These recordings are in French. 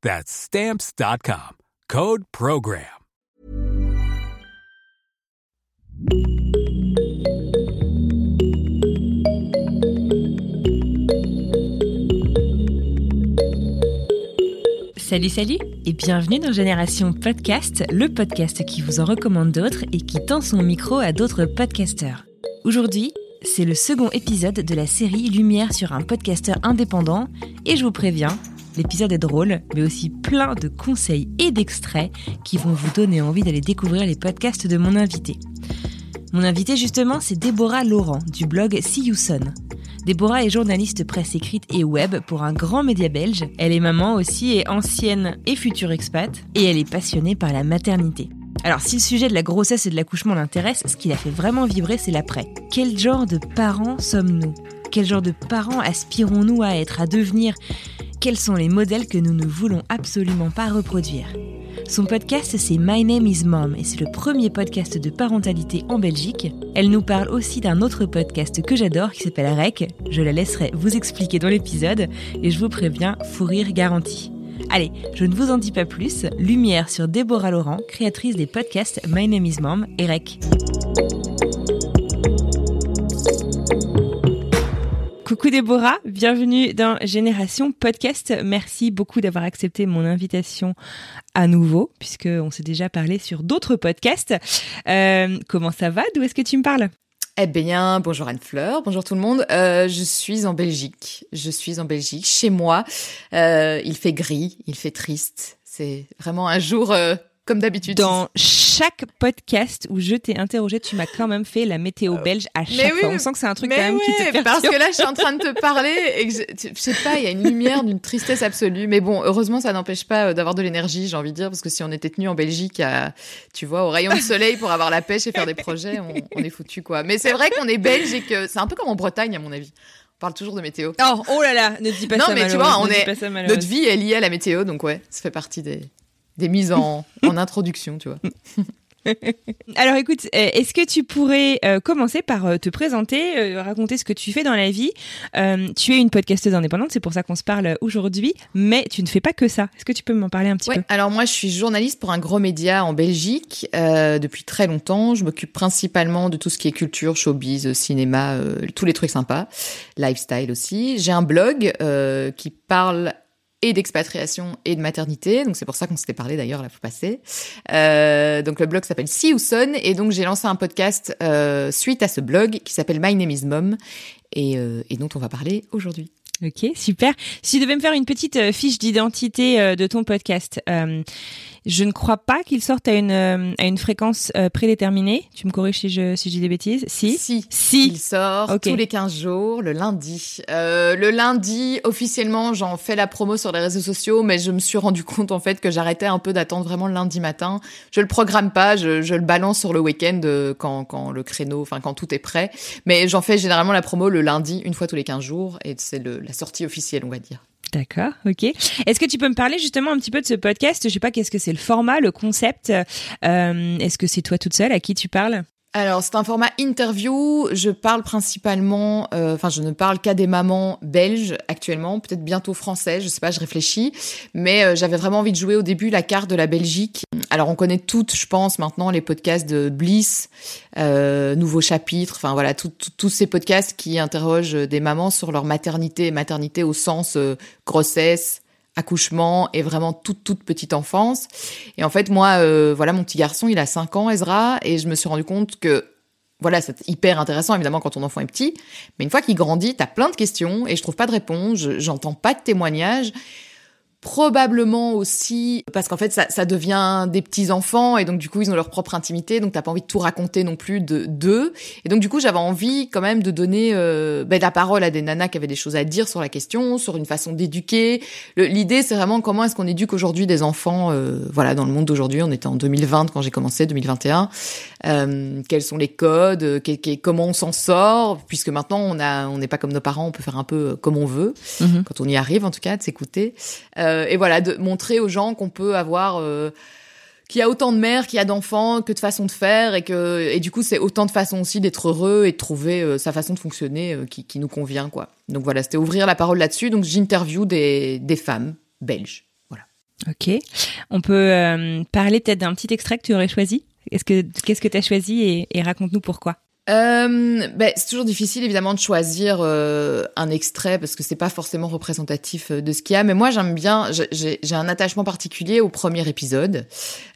That's Stamps.com. Code Program. Salut, salut et bienvenue dans Génération Podcast, le podcast qui vous en recommande d'autres et qui tend son micro à d'autres podcasteurs. Aujourd'hui, c'est le second épisode de la série Lumière sur un podcasteur indépendant et je vous préviens, l'épisode est drôle, mais aussi plein de conseils et d'extraits qui vont vous donner envie d'aller découvrir les podcasts de mon invité. Mon invité justement, c'est Déborah Laurent du blog See You Son. Déborah est journaliste presse écrite et web pour un grand média belge. Elle est maman aussi et ancienne et future expat. Et elle est passionnée par la maternité. Alors si le sujet de la grossesse et de l'accouchement l'intéresse, ce qui la fait vraiment vibrer, c'est l'après. Quel genre de parents sommes-nous? Quel genre de parents aspirons-nous à être, à devenir? Quels sont les modèles que nous ne voulons absolument pas reproduire? Son podcast, c'est My Name is Mom et c'est le premier podcast de parentalité en Belgique. Elle nous parle aussi d'un autre podcast que j'adore qui s'appelle REC. Je la laisserai vous expliquer dans l'épisode et je vous préviens, fou rire garanti. Allez, je ne vous en dis pas plus. Lumière sur Déborah Laurent, créatrice des podcasts My Name is Mom et REC. Coucou Déborah, bienvenue dans Génération Podcast. Merci beaucoup d'avoir accepté mon invitation à nouveau, puisqu'on s'est déjà parlé sur d'autres podcasts. Euh, comment ça va? D'où est-ce que tu me parles? Eh bien, bonjour Anne-Fleur, bonjour tout le monde. Euh, je suis en Belgique. Je suis en Belgique, chez moi. Euh, il fait gris, il fait triste. C'est vraiment un jour comme d'habitude. Dans chaque podcast où je t'ai interrogé, tu m'as quand même fait la météo Euh, belge à chaque fois. On sent que c'est un truc quand même qui te oui, perturbe. parce que là, je suis en train de te parler et que je, je sais pas, il y a une lumière d'une tristesse absolue. Mais bon, heureusement, ça n'empêche pas euh, d'avoir de l'énergie, j'ai envie de dire, parce que si on était tenu en Belgique, à, tu vois, au rayon de soleil pour avoir la pêche et faire des projets, on, on est foutu quoi. Mais c'est vrai qu'on est belge et que c'est un peu comme en Bretagne, à mon avis. On parle toujours de météo. Oh, oh là là, ne dis pas Non, ça mais tu vois, on est-. Notre vie est liée à la météo, donc ouais, ça fait partie des, des mises en, en introduction, tu vois. Alors écoute, euh, est-ce que tu pourrais euh, commencer par euh, te présenter, euh, raconter ce que tu fais dans la vie? Euh, Tu es une podcasteuse indépendante, c'est pour ça qu'on se parle aujourd'hui, mais tu ne fais pas que ça. Est-ce que tu peux m'en parler un petit Ouais, peu? alors moi je suis journaliste pour un gros média en Belgique euh, depuis très longtemps. Je m'occupe principalement de tout ce qui est culture, showbiz, cinéma, euh, tous les trucs sympas, lifestyle aussi. J'ai un blog euh, qui parle et d'expatriation et de maternité, donc c'est pour ça qu'on s'était parlé d'ailleurs la fois passée. Euh, donc le blog s'appelle See You Son et donc j'ai lancé un podcast euh, suite à ce blog qui s'appelle My Name Is Mom et, euh, et dont on va parler aujourd'hui. Ok, super. Si tu devais me faire une petite euh, fiche d'identité euh, de ton podcast, euh, je ne crois pas qu'il sorte à une, euh, à une fréquence euh, prédéterminée. Tu me corriges si je, si je dis des bêtises Si Si. Si. Il sort Ok. tous les 15 jours, le lundi. Euh, le lundi, officiellement, j'en fais la promo sur les réseaux sociaux, mais je me suis rendu compte en fait que j'arrêtais un peu d'attendre vraiment le lundi matin. Je le programme pas, je, je le balance sur le week-end euh, quand, quand le créneau, enfin quand tout est prêt. Mais j'en fais généralement la promo le lundi, une fois tous les 15 jours, et c'est le- la sortie officielle, on va dire. D'accord, ok. Est-ce que tu peux me parler justement un petit peu de ce podcast? Je sais pas, qu'est-ce que c'est le format, le concept. Euh, Est-ce que c'est toi toute seule à qui tu parles? Alors, c'est un format interview. Je parle principalement, euh, enfin, je ne parle qu'à des mamans belges actuellement, peut-être bientôt françaises, je sais pas, je réfléchis. Mais euh, j'avais vraiment envie de jouer au début la carte de la Belgique. Alors, on connaît toutes, je pense, maintenant les podcasts de Bliss, euh, Nouveau Chapitre, enfin voilà, tous ces podcasts qui interrogent des mamans sur leur maternité, maternité au sens grossesse, accouchement et vraiment toute toute petite enfance. Et en fait, moi, euh, voilà, mon petit garçon, il a 5 ans, Ezra, et je me suis rendu compte que voilà, c'est hyper intéressant évidemment quand ton enfant est petit, mais une fois qu'il grandit, t'as plein de questions et je trouve pas de réponse, j'entends pas de témoignages probablement aussi parce qu'en fait ça, ça, devient des petits enfants et donc du coup ils ont leur propre intimité donc t'as pas envie de tout raconter non plus de d'eux. Et donc du coup j'avais envie quand même de donner euh, ben, la parole à des nanas qui avaient des choses à dire sur la question sur une façon d'éduquer. L'idée c'est vraiment comment est-ce qu'on éduque aujourd'hui des enfants euh, voilà dans le monde d'aujourd'hui. On était en 2020 quand j'ai commencé 2021 euh, quels sont les codes euh, comment on s'en sort puisque maintenant on a on n'est pas comme nos parents on peut faire un peu comme on veut. Mm-hmm. quand on y arrive en tout cas de s'écouter. Euh, et voilà, de montrer aux gens qu'on peut avoir euh, qu'il y a autant de mères, qu'il y a d'enfants, que de façons de faire, et que et du coup c'est autant de façons aussi d'être heureux et de trouver euh, sa façon de fonctionner qui, qui, nous convient quoi. Donc voilà, c'était ouvrir la parole là-dessus. Donc j'interview des, des femmes belges. Voilà. Ok. On peut parler peut-être d'un petit extrait que tu aurais choisi? Est-ce que qu'est-ce que tu as choisi et raconte-nous pourquoi? Euh, ben, c'est toujours difficile évidemment de choisir euh, un extrait parce que c'est pas forcément représentatif euh, de ce qu'il y a. Mais moi j'aime bien, j'ai un attachement particulier au premier épisode.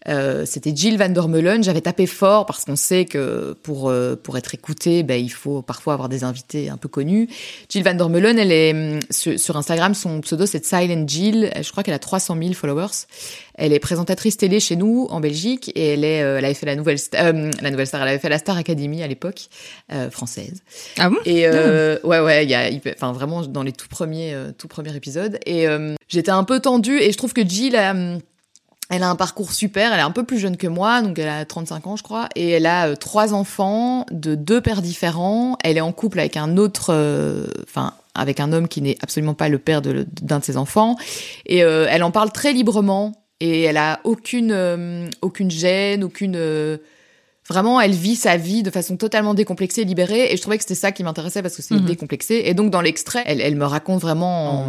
Euh, C'était Jill Van der Meulen. J'avais tapé fort parce qu'on sait que pour euh, pour être écouté, ben, il faut parfois avoir des invités un peu connus. Jill Van der Meulen, elle est hum, sur Instagram, son pseudo c'est Silent Jill. Je crois qu'elle a 300 000 followers. Elle est présentatrice télé chez nous en Belgique et elle est, euh, elle avait fait la nouvelle, euh, la nouvelle star, elle avait fait la Star Academy à l'époque euh, française. Ah bon? Et euh, ouais ouais, il y a, enfin vraiment dans les tout premiers, tout premiers épisodes. Et j'étais un peu tendue et je trouve que Jill a elle a un parcours super, elle est un peu plus jeune que moi, donc elle a 35 ans je crois, et elle a trois enfants de deux pères différents. Elle est en couple avec un autre, enfin avec un homme qui n'est absolument pas le père d'un de, ses enfants, et elle en parle très librement et elle a aucune euh, aucune gêne, aucune euh, vraiment elle vit sa vie de façon totalement décomplexée et libérée. Et je trouvais que c'était ça qui m'intéressait parce que c'est mhm. décomplexé. Et donc dans l'extrait elle, elle me raconte vraiment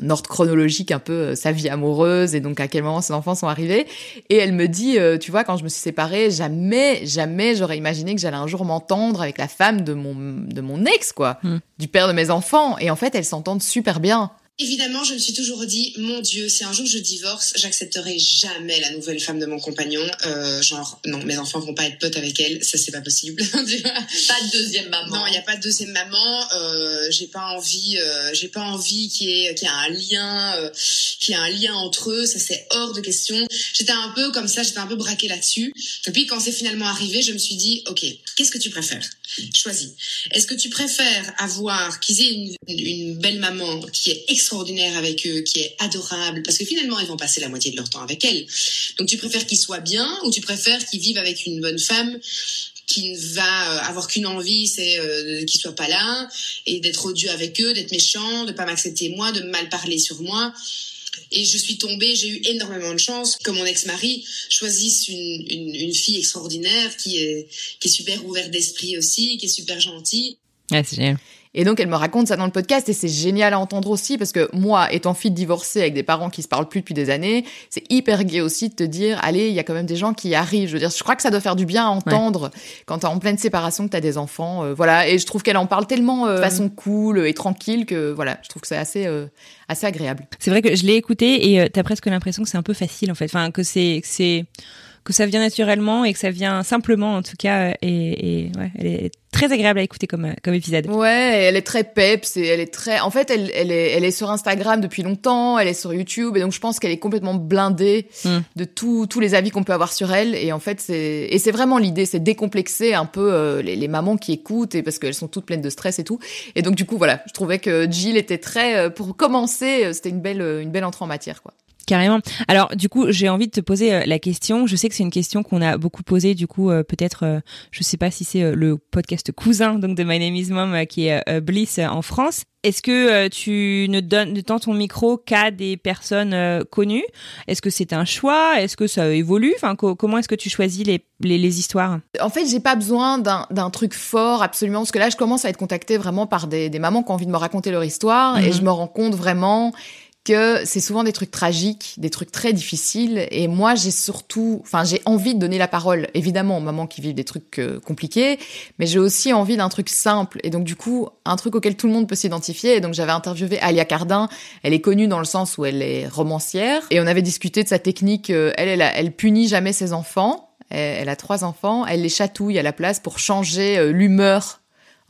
en ordre chronologique un peu euh, sa vie amoureuse et donc à quel moment ses enfants sont arrivés. Et elle me dit tu vois quand je me suis séparée jamais jamais j'aurais imaginé que j'allais un jour m'entendre avec la femme de mon de mon ex quoi. Mhm. du père de mes enfants. Et en fait elles s'entendent super bien Évidemment, je me suis toujours dit, mon Dieu, si un jour je divorce, j'accepterai jamais la nouvelle femme de mon compagnon. Euh, genre, non, mes enfants vont pas être potes avec elle, ça c'est pas possible. pas de deuxième maman. Non, il y a pas de deuxième maman. Euh, j'ai pas envie, euh, j'ai pas envie qu'il y ait, qu'il y ait un lien, qu'il y ait un lien entre eux. Ça c'est hors de question. J'étais un peu comme ça, j'étais un peu braquée là-dessus. Et puis quand c'est finalement arrivé, je me suis dit, ok, qu'est-ce que tu préfères? Choisis. Est-ce que tu préfères avoir qu'ils aient une, une belle maman qui est extraordinaire avec eux, qui est adorable, parce que finalement, ils vont passer la moitié de leur temps avec elle. Donc, tu préfères qu'ils soient bien ou tu préfères qu'ils vivent avec une bonne femme qui ne va euh, avoir qu'une envie, c'est euh, qu'ils soient pas là et d'être odieux avec eux, d'être méchant, de pas m'accepter moi, de mal parler sur moi. Et je suis tombée, j'ai eu énormément de chance que mon ex-mari choisisse une, une, une, fille extraordinaire qui est, qui est super ouverte d'esprit aussi, qui est super gentille. Ouais, c'est génial. Et donc elle me raconte ça dans le podcast et c'est génial à entendre aussi parce que moi, étant fille divorcée avec des parents qui se parlent plus depuis des années, c'est hyper gai aussi de te dire, allez, il y a quand même des gens qui arrivent. Je veux dire, je crois que ça doit faire du bien à entendre quand t'es en pleine séparation, que t'as des enfants, euh, voilà. Et je trouve qu'elle en parle tellement euh, de façon cool et tranquille que voilà, je trouve que c'est assez euh, assez agréable. C'est vrai que je l'ai écouté et t'as presque l'impression que c'est un peu facile en fait, enfin que c'est c'est que ça vient naturellement et que ça vient simplement en tout cas et, et ouais, elle est très agréable à écouter comme comme épisode. Ouais, elle est très peps et elle est très en fait elle elle est elle est sur Instagram depuis longtemps, elle est sur YouTube et donc je pense qu'elle est complètement blindée hmm. de tous tous les avis qu'on peut avoir sur elle et en fait c'est et c'est vraiment l'idée, c'est décomplexer un peu euh, les, les, mamans qui écoutent et parce qu'elles sont toutes pleines de stress et tout. Et donc du coup voilà, je trouvais que Jill était très euh, pour commencer, euh, c'était une belle une belle entrée en matière quoi. Carrément. Alors du coup, j'ai envie de te poser euh, la question. Je sais que c'est une question qu'on a beaucoup posée. Du coup, euh, peut-être, euh, je sais pas si c'est le podcast cousin donc de My Name Is Mom qui est Bliss en France. Est-ce que tu ne donnes dans ton micro qu'à des personnes connues? Est-ce que c'est un choix? Est-ce que ça évolue? Enfin, comment est-ce que tu choisis les, les, les histoires? En fait, j'ai pas besoin d'un truc fort absolument parce que là, je commence à être contactée vraiment par des, des mamans qui ont envie de me raconter leur histoire et mhm. je me rends compte vraiment que c'est souvent des trucs tragiques, des trucs très difficiles. Et moi, j'ai surtout, enfin, j'ai envie de donner la parole, évidemment, aux mamans qui vivent des trucs euh, compliqués, mais j'ai aussi envie d'un truc simple. Et donc, du coup, un truc auquel tout le monde peut s'identifier. Et donc, j'avais interviewé Alia Cardin. Elle est connue dans le sens où elle est romancière. Et on avait discuté de sa technique. Euh, elle, elle, elle punit jamais ses enfants. Elle, a trois enfants. Elle les chatouille à la place pour changer euh, l'humeur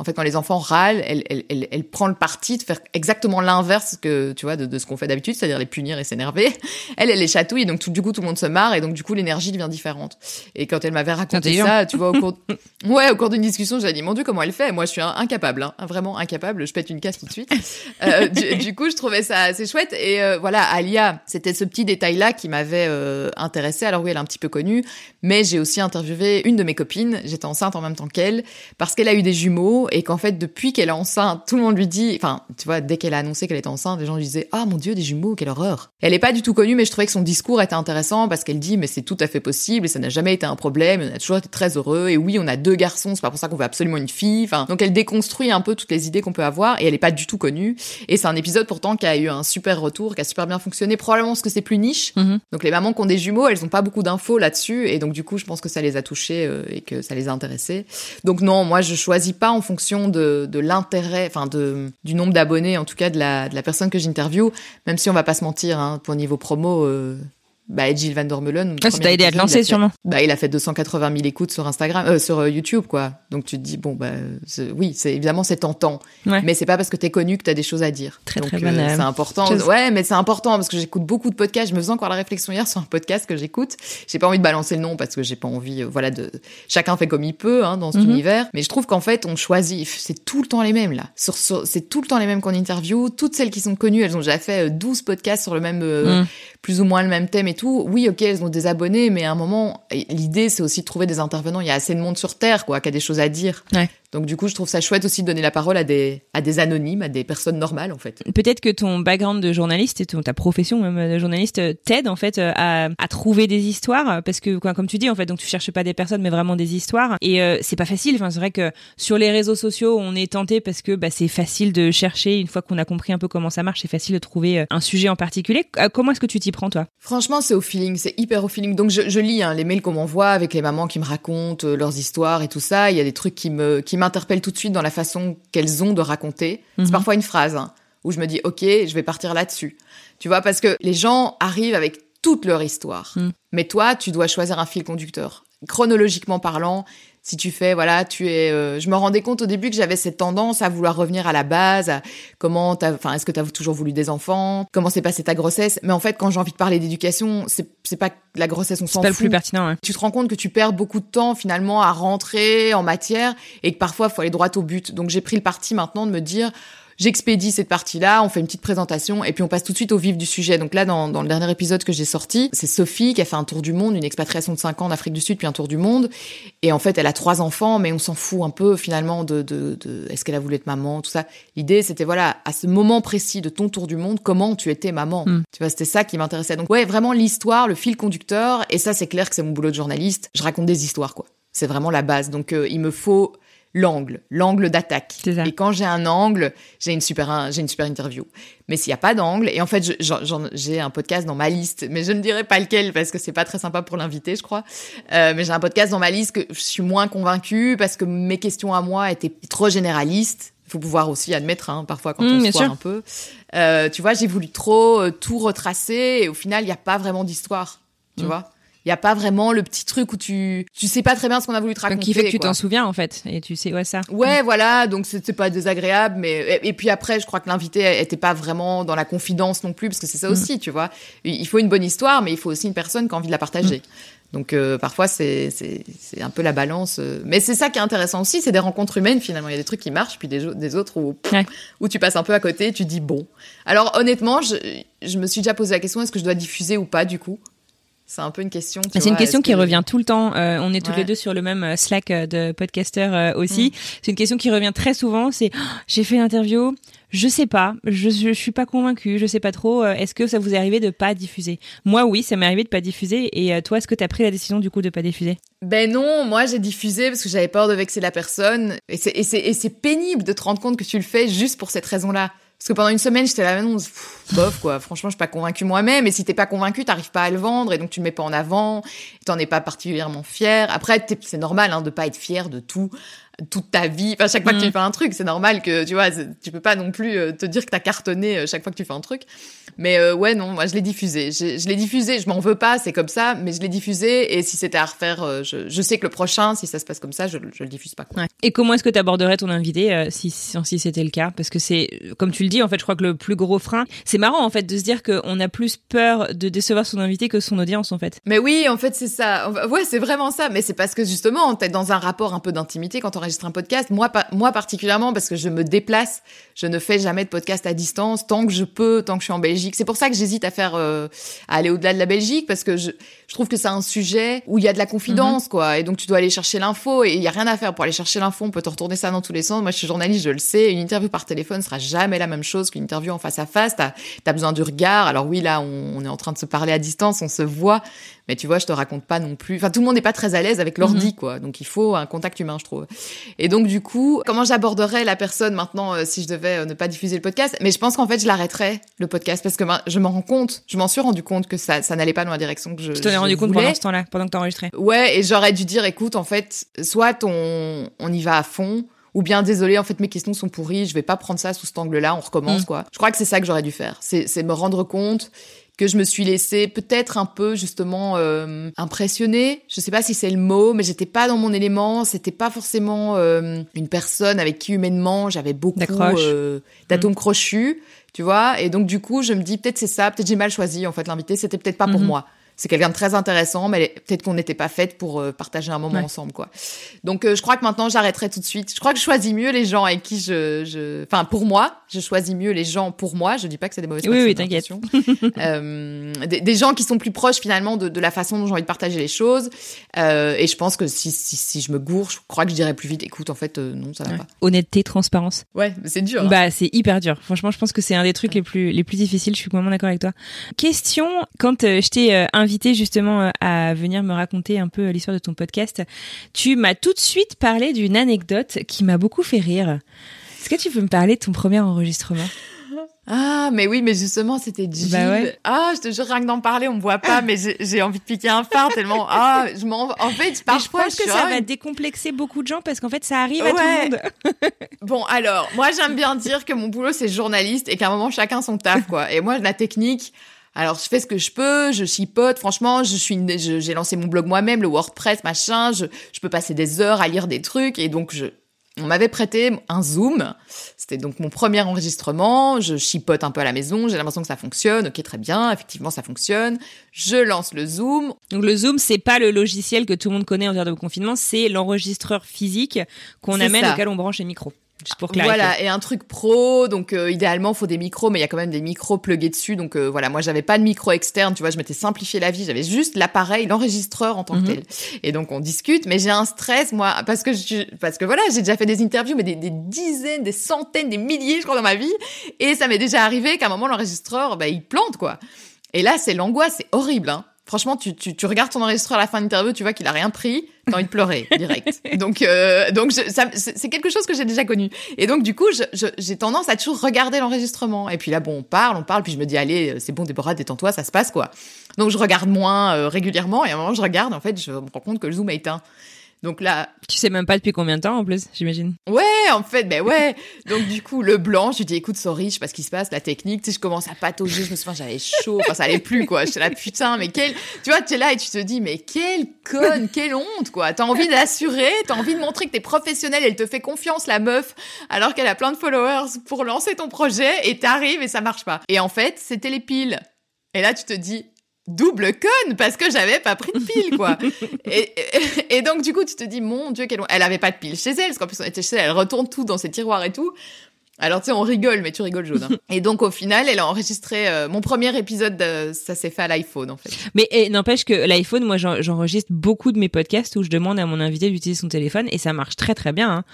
en fait, quand les enfants râlent, elle, elle, elle, elle prend le parti de faire exactement l'inverse que tu vois de, de ce qu'on fait d'habitude, c'est-à-dire les punir et s'énerver. Elle, elle les chatouille, donc tout, du coup tout le monde se marre et donc du coup l'énergie devient différente. Et quand elle m'avait raconté ça, tu vois, au cours, ouais, au cours d'une discussion, j'ai dit mon dieu comment elle fait? Moi, je suis incapable, hein, vraiment incapable. Je pète une casse tout de suite. Euh, du, coup, je trouvais ça assez chouette. Et euh, voilà, Alia, c'était ce petit détail-là qui m'avait euh, intéressée. Alors oui, elle est un petit peu connue, mais j'ai aussi interviewé une de mes copines. J'étais enceinte en même temps qu'elle parce qu'elle a eu des jumeaux et qu'en fait depuis qu'elle est enceinte, tout le monde lui dit, enfin tu vois, dès qu'elle a annoncé qu'elle était enceinte, les gens lui disaient ah mon dieu des jumeaux, quelle horreur. Elle est pas du tout connue, mais je trouvais que son discours était intéressant parce qu'elle dit mais c'est tout à fait possible et ça n'a jamais été un problème, on a toujours été très heureux et oui on a deux garçons, c'est pas pour ça qu'on veut absolument une fille. Enfin donc elle déconstruit un peu toutes les idées qu'on peut avoir et elle est pas du tout connue et c'est un épisode pourtant qui a eu un super retour, qui a super bien fonctionné, probablement parce que c'est plus niche. Mm-hmm. Donc les mamans qui ont des jumeaux, elles ont pas beaucoup d'infos là-dessus et donc du coup je pense que ça les a touchées euh, et que ça les a intéressées. Donc non, moi je choisis pas en fonction de, de l'intérêt, enfin de du nombre d'abonnés, en tout cas de la, de la personne que j'interviewe, même si on va pas se mentir, hein, pour niveau promo, euh, bah Gilles Van Dormelen. Ah, ça t'a aidé à te lancer sûrement. Bah il a fait 280 000 écoutes sur Instagram, euh, sur euh, YouTube quoi. Donc tu te dis bon bah oui c'est évidemment c'est tentant, ouais. mais c'est pas parce que t'es connu que t'as des choses à dire. Très Donc, très euh, C'est important. Ouais mais c'est important parce que j'écoute beaucoup de podcasts. Je me faisais encore la réflexion hier sur un podcast que j'écoute. J'ai pas envie de balancer le nom parce que j'ai pas envie. Euh, voilà de chacun fait comme il peut hein, dans cet mm -hmm. univers. Mais je trouve qu'en fait on choisit. C'est tout le temps les mêmes là. Sur, sur c'est tout le temps les mêmes qu'on interview. Toutes celles qui sont connues elles ont déjà fait 12 podcasts sur le même mm. Plus ou moins le même thème et tout. Oui ok elles ont des abonnés, mais à un moment, l'idée, c'est aussi de trouver des intervenants. Il y a assez de monde sur Terre, quoi, qui a des choses à dire. Ouais. Donc du coup, je trouve ça chouette aussi de donner la parole à des à des anonymes, à des personnes normales en fait. Peut-être que ton background de journaliste et ton, ta profession même de journaliste t'aide en fait à, à trouver des histoires parce que comme tu dis en fait, donc tu cherches pas des personnes mais vraiment des histoires et euh, c'est pas facile. Enfin, c'est vrai que sur les réseaux sociaux, on est tenté parce que bah, c'est facile de chercher une fois qu'on a compris un peu comment ça marche, c'est facile de trouver euh, un sujet en particulier. Euh, comment est-ce que tu t'y prends toi? Franchement, c'est au feeling, c'est hyper au feeling. Donc je, je lis hein, les mails qu'on m'envoie avec les mamans qui me racontent euh, leurs histoires et tout ça. Il y a des trucs qui me qui m'interpellent tout de suite dans la façon qu'elles ont de raconter. C'est Mhm. parfois une phrase hein, où je me dis ok, je vais partir là-dessus. Tu vois, parce que les gens arrivent avec toute leur histoire. Mhm. Mais toi, tu dois choisir un fil conducteur. Chronologiquement parlant, si tu fais, voilà, tu es. Euh, je me rendais compte au début que j'avais cette tendance à vouloir revenir à la base, à comment t'as, enfin, est-ce que t'as toujours voulu des enfants, comment s'est passée ta grossesse. Mais en fait, quand j'ai envie de parler d'éducation, c'est c'est pas la grossesse, on s'en C'est fout. pas le plus pertinent. Ouais. Tu te rends compte que tu perds beaucoup de temps finalement à rentrer en matière et que parfois il faut aller droit au but. Donc j'ai pris le parti maintenant de me dire j'expédie cette partie-là, on fait une petite présentation et puis on passe tout de suite au vif du sujet. Donc là, dans, dans le dernier épisode que j'ai sorti, c'est Sophie qui a fait un tour du monde, une expatriation de 5 ans en Afrique du Sud, puis un tour du monde. Et en fait, elle a trois enfants, mais on s'en fout un peu finalement de, de, de est-ce qu'elle a voulu être maman, tout ça. L'idée, c'était voilà, à ce moment précis de ton tour du monde, comment tu étais maman. Mm. Tu vois, c'était ça qui m'intéressait. Donc ouais, vraiment l'histoire, le fil conducteur. Et ça, c'est clair que c'est mon boulot de journaliste. Je raconte des histoires, quoi. C'est vraiment la base. Donc euh, il me faut l'angle, l'angle d'attaque. Et quand j'ai un angle, j'ai une super, j'ai une super interview. Mais s'il n'y a pas d'angle, et en fait, j'ai un podcast dans ma liste, mais je ne dirai pas lequel parce que c'est pas très sympa pour l'invité, je crois. Euh, mais j'ai un podcast dans ma liste que je suis moins convaincue parce que mes questions à moi étaient trop généralistes. Il faut pouvoir aussi admettre, hein, parfois, quand Mm, on se sûr. un peu. Euh, tu vois, j'ai voulu trop euh, tout retracer et au final, il n'y a pas vraiment d'histoire. Tu Mm. vois il y a pas vraiment le petit truc où tu tu sais pas très bien ce qu'on a voulu te raconter Donc, qui fait que tu t'en souviens en fait et tu sais ouais ça. Ouais, voilà, donc c'est pas désagréable, mais et, et puis après, je crois que l'invité était pas vraiment dans la confidence non plus, parce que c'est ça aussi, tu vois. Il faut une bonne histoire, mais il faut aussi une personne qui a envie de la partager. Donc euh, parfois c'est c'est c'est un peu la balance, euh. mais c'est ça qui est intéressant aussi, c'est des rencontres humaines finalement. Il y a des trucs qui marchent, puis des, autres où Ouais. où tu passes un peu à côté, tu dis bon. Alors honnêtement, je je me suis déjà posé la question est-ce que je dois diffuser ou pas du coup? C'est un peu une question. tu C'est une question qui que- revient tout le temps. Euh, on est Ouais. les deux sur le même euh, Slack euh, de podcasters euh, aussi. Mm. C'est une question qui revient très souvent. C'est Oh, j'ai fait l'interview, je sais pas, je, je suis pas convaincue, je sais pas trop. euh, Est-ce que ça vous est arrivé de pas diffuser? Moi, oui, ça m'est arrivé de pas diffuser. Et toi, est-ce que t'as pris la décision du coup de pas diffuser? Ben non, moi j'ai diffusé parce que j'avais peur de vexer la personne. Et c'est, et c'est, et c'est pénible de te rendre compte que tu le fais juste pour cette raison-là. Parce que pendant une semaine, j'étais là, non, bof, quoi. Franchement, je suis pas convaincue moi-même. Et si t'es pas convaincu, t'arrives pas à le vendre et donc tu le mets pas en avant. T'en es pas particulièrement fier. Après, c'est normal, hein, de pas être fier de tout toute ta vie. Enfin, chaque fois que tu Mm. fais un truc, c'est normal que, tu vois, tu peux pas non plus euh, te dire que t'as cartonné euh, chaque fois que tu fais un truc. Mais euh, ouais, non, moi, je l'ai diffusé. Je l'ai diffusé, je m'en veux pas, c'est comme ça, mais je l'ai diffusé. Et si c'était à refaire, euh, je, je sais que le prochain, si ça se passe comme ça, je, je le diffuse pas. quoi. Ouais. Et comment est-ce que tu aborderais ton invité euh, si, si, si c'était le cas? Parce que c'est, comme tu le dis, en fait, je crois que le plus gros frein, c'est marrant en fait de se dire qu'on a plus peur de décevoir son invité que son audience en fait. Mais oui, en fait, c'est ça. Ouais, c'est vraiment ça. Mais c'est parce que justement, t'es dans un rapport un peu d'intimité quand on un podcast. Moi, moi particulièrement, parce que je me déplace, je ne fais jamais de podcast à distance tant que je peux, tant que je suis en Belgique. C'est pour ça que j'hésite à faire, euh, à aller au-delà de la Belgique, parce que je, je trouve que c'est un sujet où il y a de la confidence, quoi. Et donc, tu dois aller chercher l'info et il y a rien à faire pour aller chercher l'info. On peut te retourner ça dans tous les sens. Moi, je suis journaliste, je le sais. Une interview par téléphone sera jamais la même chose qu'une interview en face à face. T'as, as besoin du regard. Alors oui, là, on, on est en train de se parler à distance, on se voit. Mais tu vois, je te raconte pas non plus. Enfin, tout le monde n'est pas très à l'aise avec l'ordi, quoi. Donc, il faut un contact humain, je trouve. Et donc, du coup, comment j'aborderais la personne maintenant euh, si je devais euh, ne pas diffuser le podcast? Mais je pense qu'en fait, je l'arrêterais le podcast parce que ben, je m'en rends compte. Je m'en suis rendu compte que ça, ça n'allait pas dans la direction que je. Tu t'en es rendu compte pendant ce temps-là, pendant que t'enregistrais. Ouais, et j'aurais dû dire, écoute, en fait, soit on, on y va à fond, ou bien désolé, en fait, mes questions sont pourries, je vais pas prendre ça sous cet angle-là, on recommence, Mm. quoi. Je crois que c'est ça que j'aurais dû faire. C'est me rendre compte que je me suis laissée peut-être un peu justement euh, impressionnée. Je sais pas si c'est le mot, mais j'étais pas dans mon élément. C'était pas forcément euh, une personne avec qui humainement j'avais beaucoup euh, d'atomes crochus, tu vois. Et donc du coup, je me dis peut-être c'est ça, peut-être j'ai mal choisi en fait l'invité. C'était peut-être pas pour Mhm. moi. C'est quelqu'un de très intéressant, mais peut-être qu'on n'était pas faite pour euh, partager un moment Ouais. ensemble, quoi. Donc, euh, je crois que maintenant, j'arrêterai tout de suite. Je crois que je choisis mieux les gens avec qui je, je, enfin, pour moi, je choisis mieux les gens pour moi. Je dis pas que c'est des mauvaises Oui, oui, t'inquiète. attention. euh, des, des gens qui sont plus proches finalement de, de la façon dont j'ai envie de partager les choses. Et je pense que si, si, si je me gourre, je crois que je dirais plus vite. Écoute, en fait, non, ça va Ouais. pas. Honnêteté, transparence. Ouais, c'est dur. hein. Bah, c'est hyper dur. Franchement, je pense que c'est un des trucs les plus les plus difficiles. Je suis complètement d'accord avec toi. Question quand je t'ai invité justement euh, à venir me raconter un peu euh, l'histoire de ton podcast, tu m'as tout de suite parlé d'une anecdote qui m'a beaucoup fait rire. Est-ce que tu peux me parler de ton premier enregistrement? Ah, mais oui, mais justement, c'était Gilles. Bah ouais. Ah, je te jure, rien que d'en parler, on me voit pas, mais j'ai envie de piquer un phare tellement. Ah, je m'en. En fait, je pense que ça va décomplexer beaucoup de gens parce qu'en fait, ça arrive à tout le monde. Bon, alors, moi, j'aime bien dire que mon boulot, c'est journaliste et qu'à un moment, chacun son taf, quoi. Et moi, la technique, alors, je fais ce que je peux, je chipote. Franchement, je suis, j'ai lancé mon blog moi-même, le WordPress, machin. Je, je peux passer des heures à lire des trucs et donc, je, on m'avait prêté un Zoom. C'était donc mon premier enregistrement. Je chipote un peu à la maison. J'ai l'impression que ça fonctionne. Ok, très bien. Effectivement, ça fonctionne. Je lance le Zoom. Donc le Zoom, c'est pas le logiciel que tout le monde connaît en termes de confinement, c'est l'enregistreur physique qu'on amène ça. auquel on branche les micros. Juste pour clarifier. Voilà, et un truc pro, donc euh, idéalement faut des micros, mais il y a quand même des micros plugués dessus, donc euh, voilà, moi j'avais pas de micro externe, tu vois, je m'étais simplifié la vie, j'avais juste l'appareil, l'enregistreur en tant Mhm. que tel. Et donc on discute, mais j'ai un stress moi, parce que je, parce que voilà, j'ai déjà fait des interviews, mais des, des dizaines, des centaines, des milliers, je crois dans ma vie, et ça m'est déjà arrivé qu'à un moment l'enregistreur, bah il plante quoi. Et là c'est l'angoisse, c'est horrible, hein. Franchement, tu, tu, tu regardes ton enregistreur à la fin de l'interview, tu vois qu'il a rien pris, t'as envie de pleurer direct. Donc, euh, donc c'est quelque chose que j'ai déjà connu. Et donc, du coup, je- je- j'ai tendance à toujours regarder l'enregistrement. Et puis là, bon, on parle, on parle, puis je me dis, allez, c'est bon, Déborah, détends-toi, ça se passe, quoi. Donc, je regarde moins euh, régulièrement, et à un moment, je regarde, en fait, je me rends compte que le zoom a éteint. Donc là, Tu sais même pas depuis combien de temps en plus, j'imagine. ouais, en fait, ben ouais. Donc, du coup, le blanc, je lui dis, écoute, sorry, je sais pas ce qui se passe, la technique, tu sais, je commence à patauger, je me souviens, j'avais chaud, enfin, ça allait plus, quoi. J'étais là, putain, mais quel, tu vois, tu es là et tu te dis, mais quelle conne, quelle honte, quoi. T'as envie d'assurer, t'as envie de montrer que t'es professionnel, elle te fait confiance, la meuf, alors qu'elle a plein de followers pour lancer ton projet et t'arrives et ça marche pas. Et en fait, c'était les piles. Et là, tu te dis, double conne parce que j'avais pas pris de pile quoi. et, et, et donc du coup tu te dis mon dieu quelle elle avait pas de pile chez elle parce qu'en plus on était chez elle, elle retourne tout dans ses tiroirs et tout. Alors tu sais on rigole mais tu rigoles jaune. hein. et donc au final elle a enregistré euh, mon premier épisode de, ça s'est fait à l'iPhone en fait. Mais n'empêche que l'iPhone, moi j'en- j'enregistre beaucoup de mes podcasts où je demande à mon invité d'utiliser son téléphone et ça marche très très bien. Hein.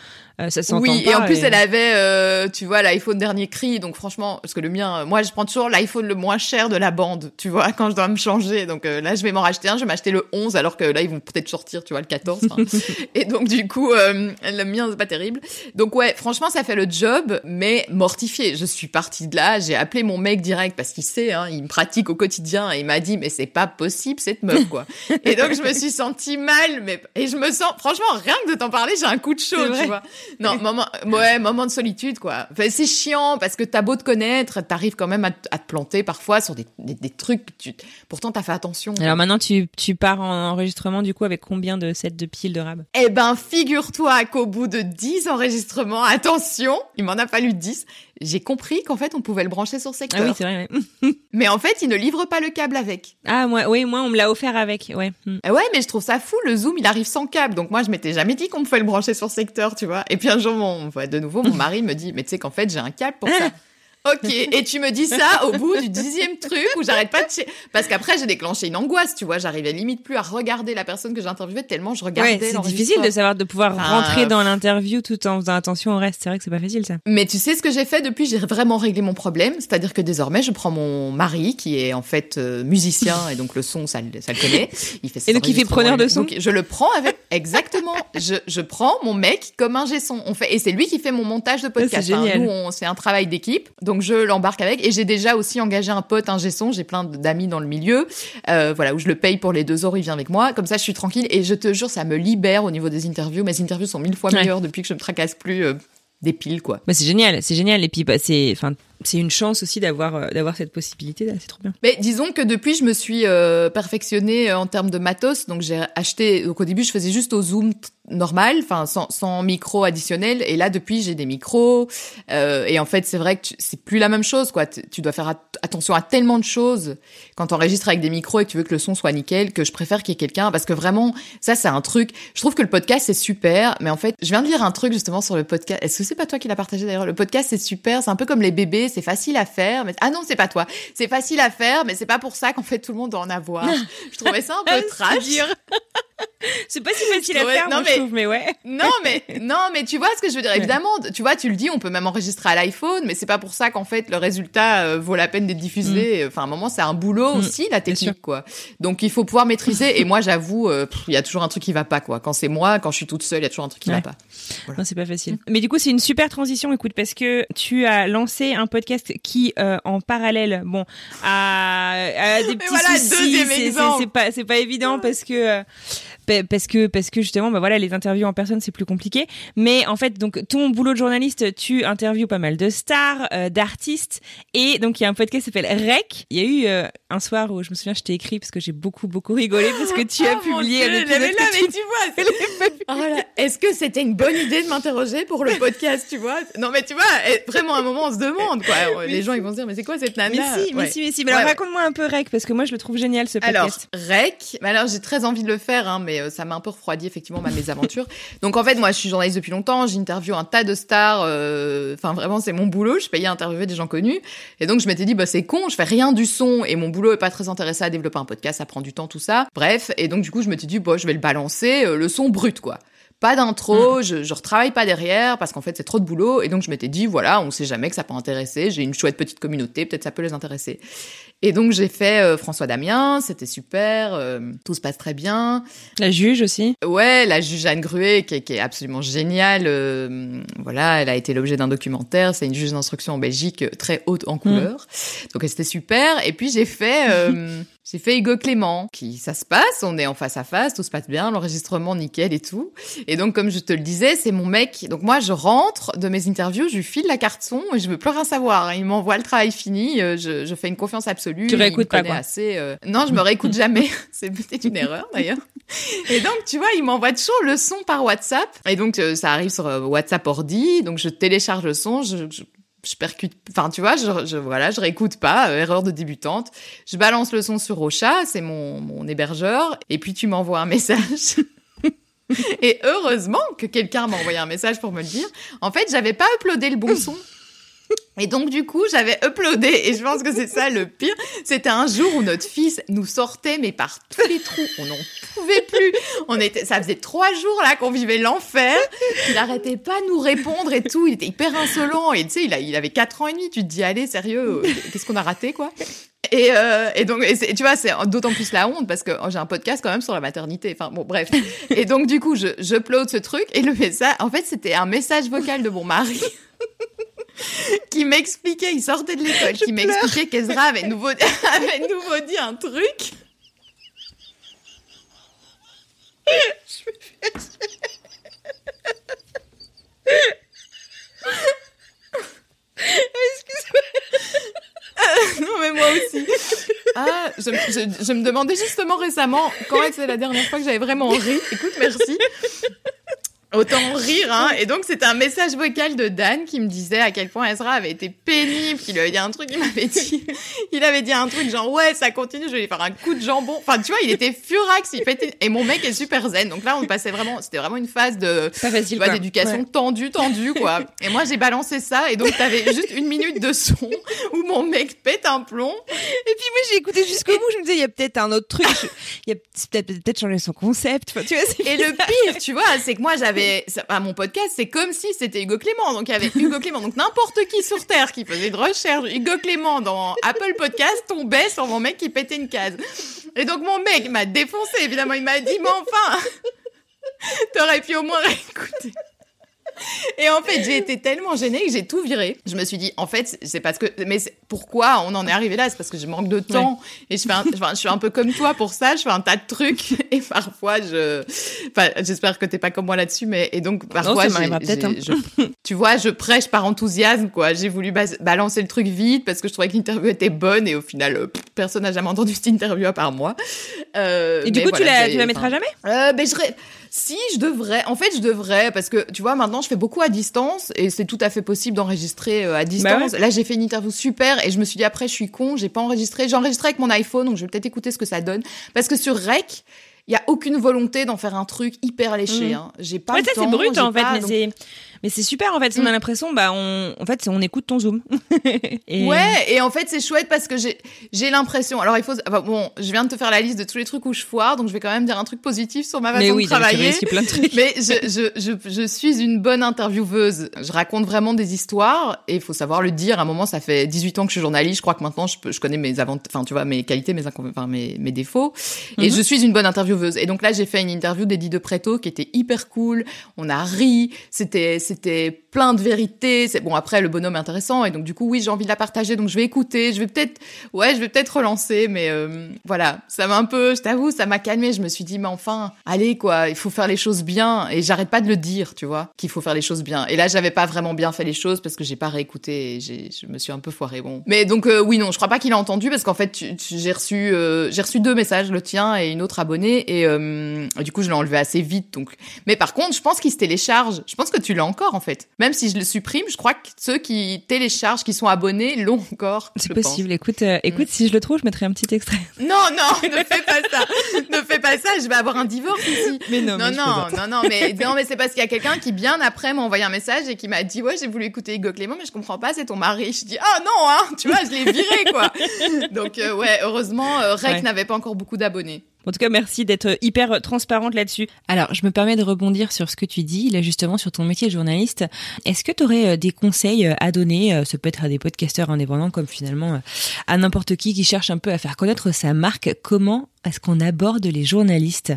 Euh, ça s'entend Oui pas et en plus et- elle avait euh, tu vois l'iPhone dernier cri donc franchement parce que le mien euh, moi je prends toujours l'iPhone le moins cher de la bande tu vois quand je dois me changer donc euh, là je vais m'en racheter un je vais m'acheter le 11 alors que là ils vont peut-être sortir tu vois le 14 enfin. et donc du coup euh, le mien c'est pas terrible donc ouais franchement ça fait le job mais mortifiée. Je suis partie de là, j'ai appelé mon mec direct parce qu'il sait, hein, il me pratique au quotidien et il m'a dit mais c'est pas possible cette meuf quoi. et donc je me suis sentie mal, mais et je me sens franchement rien que de t'en parler, j'ai un coup de chaud, tu vois. Non, moment, ouais, moment de solitude quoi. Enfin, c'est chiant parce que t'as beau te connaître, t'arrives quand même à, te planter parfois sur des, des, trucs. Tu, pourtant t'as fait attention. Alors maintenant tu, tu pars en enregistrement du coup avec combien de sets de piles de rab? Eh ben figure-toi qu'au bout de 10 enregistrements, attention, il m'en a fallu 10, j'ai compris qu'en fait on pouvait le brancher sur secteur. Ah oui, c'est vrai. mais en fait, il ne livre pas le câble avec. Ah moi, oui, moi on me l'a offert avec, ouais. Hmm. Ah ouais, mais je trouve ça fou. Le Zoom, il arrive sans câble, donc moi je m'étais jamais dit qu'on pouvait le brancher sur secteur, tu vois. Et puis un jour, mon, de nouveau, mon mari me dit, mais tu sais qu'en fait j'ai un câble pour ça. Ok, et tu me dis ça au bout du dixième truc où j'arrête pas de... Parce qu'après, j'ai déclenché une angoisse, tu vois. J'arrivais limite plus à regarder la personne que j'interviewais tellement je regardais. Ouais, c'est difficile de savoir, de pouvoir rentrer dans l'interview tout en faisant attention au reste. C'est vrai que c'est pas facile, ça. Mais tu sais ce que j'ai fait depuis? J'ai vraiment réglé mon problème. C'est-à-dire que désormais, je prends mon mari, qui est en fait euh, musicien, et donc le son, ça, ça le connaît. Il fait et donc, il fait preneur de son? Donc, je le prends avec... Exactement. je, je prends mon mec comme un son. On fait... Et c'est lui qui fait mon montage de podcast. C'est génial. nous, on... c'est un travail d'équipe. Donc, je l'embarque avec et j'ai déjà aussi engagé un pote, un gesson. J'ai plein d'amis dans le milieu. Euh, voilà, où je le paye pour les deux euros, il vient avec moi. Comme ça, je suis tranquille. Et je te jure, ça me libère au niveau des interviews. Mes interviews sont mille fois meilleures depuis que je me tracasse plus euh, des piles, quoi. Bah, c'est génial, c'est génial. Et puis, bah, c'est, enfin, c'est une chance aussi d'avoir euh, d'avoir cette possibilité c'est trop bien. Mais disons que depuis je me suis euh, perfectionnée en termes de matos. Donc j'ai acheté donc au début je faisais juste au zoom normal enfin sans, sans micro additionnel. Et là depuis j'ai des micros. Euh, et en fait c'est vrai que c'est plus la même chose quoi. Tu dois faire attention à tellement de choses quand tu enregistres avec des micros et que tu veux que le son soit nickel que je préfère qu'il y ait quelqu'un. Parce que vraiment ça c'est un truc. Je trouve que le podcast c'est super. Mais en fait je viens de lire un truc justement sur le podcast. Est-ce que c'est pas toi qui l'as partagé d'ailleurs? Le podcast c'est super. C'est un peu comme les bébés c'est facile à faire. Mais... Ah non, c'est pas toi. C'est facile à faire, mais c'est pas pour ça qu'en fait tout le monde doit en avoir. je trouvais ça un peu trash. c'est pas si facile à faire, non, mais, je trouve, mais ouais. non, mais, non, mais tu vois ce que je veux dire. Évidemment, tu vois, tu le dis, on peut même enregistrer à l'iPhone, mais c'est pas pour ça qu'en fait, le résultat euh, vaut la peine d'être diffusé. Mm. Enfin, à un moment, c'est un boulot mm. aussi, la technique, quoi. Donc, il faut pouvoir maîtriser. Et moi, j'avoue, euh, il y a toujours un truc qui va pas, quoi. Quand c'est moi, quand je suis toute seule, il y a toujours un truc qui va pas. Non, c'est pas facile. Mais du coup, c'est une super transition, écoute, parce que tu as lancé un podcast qui, euh, en parallèle, bon, a, des petits voilà, soucis. C'est pas, c'est pas évident parce que parce que parce que justement bah voilà les interviews en personne c'est plus compliqué. Mais en fait donc ton boulot de journaliste tu interviews pas mal de stars euh, d'artistes. Et donc il y a un podcast qui s'appelle Rec. Il y a eu euh, un soir où je me souviens je t'ai écrit parce que j'ai beaucoup beaucoup rigolé parce que tu as oh publié Dieu, là, mais tu vois oh est-ce que c'était une bonne idée de m'interroger pour le podcast tu vois? Non mais tu vois vraiment à un moment on se demande quoi. Les gens ils vont se dire mais c'est quoi cette nana? mais si mais si mais si. Mais alors raconte-moi un peu Rec parce que moi je le trouve génial ce podcast. Alors Rec alors j'ai très envie de le faire hein, mais euh, ça m'a un peu refroidi effectivement ma mésaventure. Donc en fait, moi, je suis journaliste depuis longtemps, j'interviewe un tas de stars. Euh, enfin, vraiment, c'est mon boulot. Je payais à interviewer des gens connus. Et donc je m'étais dit, bah c'est con, je fais rien du son et mon boulot est pas très intéressé à développer un podcast, ça prend du temps, tout ça. Bref, et donc du coup, je me suis dit, bah je vais le balancer, euh, le son brut quoi pas d'intro, mm. je, je retravaille pas derrière parce qu'en fait c'est trop de boulot et donc je m'étais dit voilà on sait jamais que ça peut intéresser, j'ai une chouette petite communauté, peut-être ça peut les intéresser. Et donc j'ai fait euh, François Damien, c'était super, euh, tout se passe très bien. La juge aussi. Ouais, la juge Anne Gruet qui, qui est absolument géniale. Euh, voilà, elle a été l'objet d'un documentaire. C'est une juge d'instruction en Belgique très haute en couleur. Mm. Donc c'était super. Et puis j'ai fait j'ai fait Hugo Clément, qui ça se passe, on est en face à face, tout se passe bien, l'enregistrement nickel et tout. Et donc comme je te le disais, c'est mon mec. Donc moi je rentre de mes interviews, je lui file la carte son et je veux plus rien savoir. Il m'envoie le travail fini, je, je fais une confiance absolue tu réécoutes pas quoi. Assez, euh, Non, je me réécoute jamais. C'est peut-être une erreur d'ailleurs. Et donc, tu vois, il m'envoie toujours le son par WhatsApp. Et donc, euh, ça arrive sur euh, WhatsApp ordi. Donc, je télécharge le son. Je, je, percute. Enfin, tu vois, je, je voilà, je réécoute pas. erreur de débutante. Je balance le son sur Rocha. C'est mon, mon hébergeur. Et puis, tu m'envoies un message. Et heureusement que quelqu'un m'a envoyé un message pour me le dire. En fait, j'avais pas uploadé le bon son. Et donc du coup, j'avais uploadé et je pense que c'est ça le pire. C'était un jour où notre fils nous sortait mais par tous les trous, on n'en pouvait plus. On était, ça faisait trois jours là qu'on vivait l'enfer. Il arrêtait pas de nous répondre et tout. Il était hyper insolent et tu sais, il, il avait quatre ans et demi. Tu te dis allez sérieux, qu'est-ce qu'on a raté quoi? Et, euh, donc, tu vois, c'est d'autant plus la honte parce que j'ai un podcast quand même sur la maternité. Enfin bon, bref. Et donc du coup, je, je ce truc et le message. En fait, c'était un message vocal de mon mari. qui m'expliquait, il sortait de l'école, qui m'expliquait qu'Ezra avait nouveau, avait nouveau dit un truc. Je Excuse-moi. non, mais moi aussi. Ah, je, je- je me demandais justement récemment quand est-ce la dernière fois que j'avais vraiment ri? Écoute, merci. Autant rire, hein. Et donc, c'était un message vocal de Dan qui me disait à quel point Ezra avait été pénible, qu'il avait dit un truc, il m'avait dit, il avait dit un truc genre, ouais, ça continue, je vais lui faire un coup de jambon. Enfin, tu vois, il était furax, il pétait, et mon mec est super zen. Donc là, on passait vraiment, c'était vraiment une phase de, tu facile. d'éducation Ouais. tendue, tendue, quoi. Et moi, j'ai balancé ça, et donc t'avais juste une minute de son où mon mec pète un plomb. Et puis moi j'ai écouté jusqu'au bout, je me disais il y a peut-être un autre truc, il y a peut-être peut-être changer son concept. Enfin, tu vois, Et le pire, tu vois, c'est que moi, j'avais, ça- à mon podcast, c'est comme si c'était Hugo Clément. Donc, il y avait Hugo Clément. Donc, n'importe qui sur Terre qui faisait de recherche, Hugo Clément dans Apple Podcast tombait sur mon mec qui pétait une case. Et donc, mon mec m'a défoncé, évidemment. Il m'a dit, mais enfin, t'aurais pu au moins réécouter. Et en fait, j'ai été tellement gênée que j'ai tout viré. Je me suis dit, en fait, c'est parce que, mais pourquoi on en est arrivé là? C'est parce que je manque de temps et je fais, un, enfin, je suis un peu comme toi pour ça. Je fais un tas de trucs et parfois je, enfin, j'espère que t'es pas comme moi là-dessus, mais et donc parfois, peut-être, hein. je- tu vois, je prêche par enthousiasme, quoi. J'ai voulu bas- balancer le truc vite parce que je trouvais que l'interview était bonne et au final, euh, personne n'a jamais entendu cette interview à part moi. Euh, Et du coup, tu la, tu la mettras jamais? Euh, ben je si je devrais. En fait je devrais parce que tu vois maintenant je fais beaucoup à distance et c'est tout à fait possible d'enregistrer euh, à distance. là j'ai fait une interview super et je me suis dit après je suis con j'ai pas enregistré. J'ai enregistré avec mon iPhone donc je vais peut-être écouter ce que ça donne. Parce que sur Rec il y a aucune volonté d'en faire un truc hyper léché Mhm. hein. j'ai pas Ouais, le ça c'est brut en fait, pas- mais donc- c'est mais c'est super en fait. On Mm. a l'impression, bah on, en fait, on écoute ton zoom. Et- Ouais, et en fait, c'est chouette parce que j'ai, j'ai l'impression. Alors, il faut, enfin, bon, je viens de te faire la liste de tous les trucs où je foire, donc je vais quand même dire un truc positif sur ma façon Mais oui, de travailler. plein de trucs. Mais je, je, je, je suis une bonne intervieweuse. Je raconte vraiment des histoires et il faut savoir le dire. À un moment, ça fait 18 ans que je suis journaliste. Je crois que maintenant, je, peux, je connais mes avantages, enfin, tu vois, mes qualités, mes, enfin, mes, mes défauts. Et Mhm. je suis une bonne intervieweuse. Et donc là, j'ai fait une interview d'Eddie de Preto qui était hyper cool. On a ri. C'était, c'était plein de vérités. C'est bon. Après, le bonhomme est intéressant. Et donc, du coup, oui, j'ai envie de la partager. Donc, je vais écouter. Je vais peut-être, ouais, je vais peut-être relancer. Mais euh, voilà, ça m'a un peu, je t'avoue, ça m'a calmé. Je me suis dit, mais enfin, allez, quoi, il faut faire les choses bien. Et j'arrête pas de le dire, tu vois, qu'il faut faire les choses bien. Et là, j'avais pas vraiment bien fait les choses parce que j'ai pas réécouté. Et je me suis un peu foiré. Bon. Mais donc, euh, oui, non, je crois pas qu'il a entendu parce qu'en fait, j'ai reçu, euh, j'ai reçu deux messages, le tien et une autre abonnée. Et euh, du coup, je l'ai enlevé assez vite. Donc, mais par contre, je pense qu'il se télécharge. Je pense que tu l'as encore, en fait. Même si je le supprime, je crois que ceux qui téléchargent, qui sont abonnés, l'ont encore. C'est pense. possible. Écoute, euh, écoute, si je le trouve, je mettrai un petit extrait. Non, non, ne fais pas ça. ne fais pas ça, je vais avoir un divorce ici. Mais non, Non, mais non, non, non, mais, non, mais c'est parce qu'il y a quelqu'un qui, bien après, m'a envoyé un message et qui m'a dit, ouais, j'ai voulu écouter Hugo Clément, mais je comprends pas, c'est ton mari. Je dis, ah non, hein, tu vois, je l'ai viré, quoi. Donc, euh, ouais, heureusement, euh, Rec Ouais. n'avait pas encore beaucoup d'abonnés. En tout cas, merci d'être hyper transparente là-dessus. Alors, je me permets de rebondir sur ce que tu dis, là justement sur ton métier de journaliste. Est-ce que tu aurais des conseils euh, à donner euh, Ça peut être à des podcasteurs indépendants, comme finalement euh, à n'importe qui qui cherche un peu à faire connaître sa marque. Comment est-ce qu'on aborde les journalistes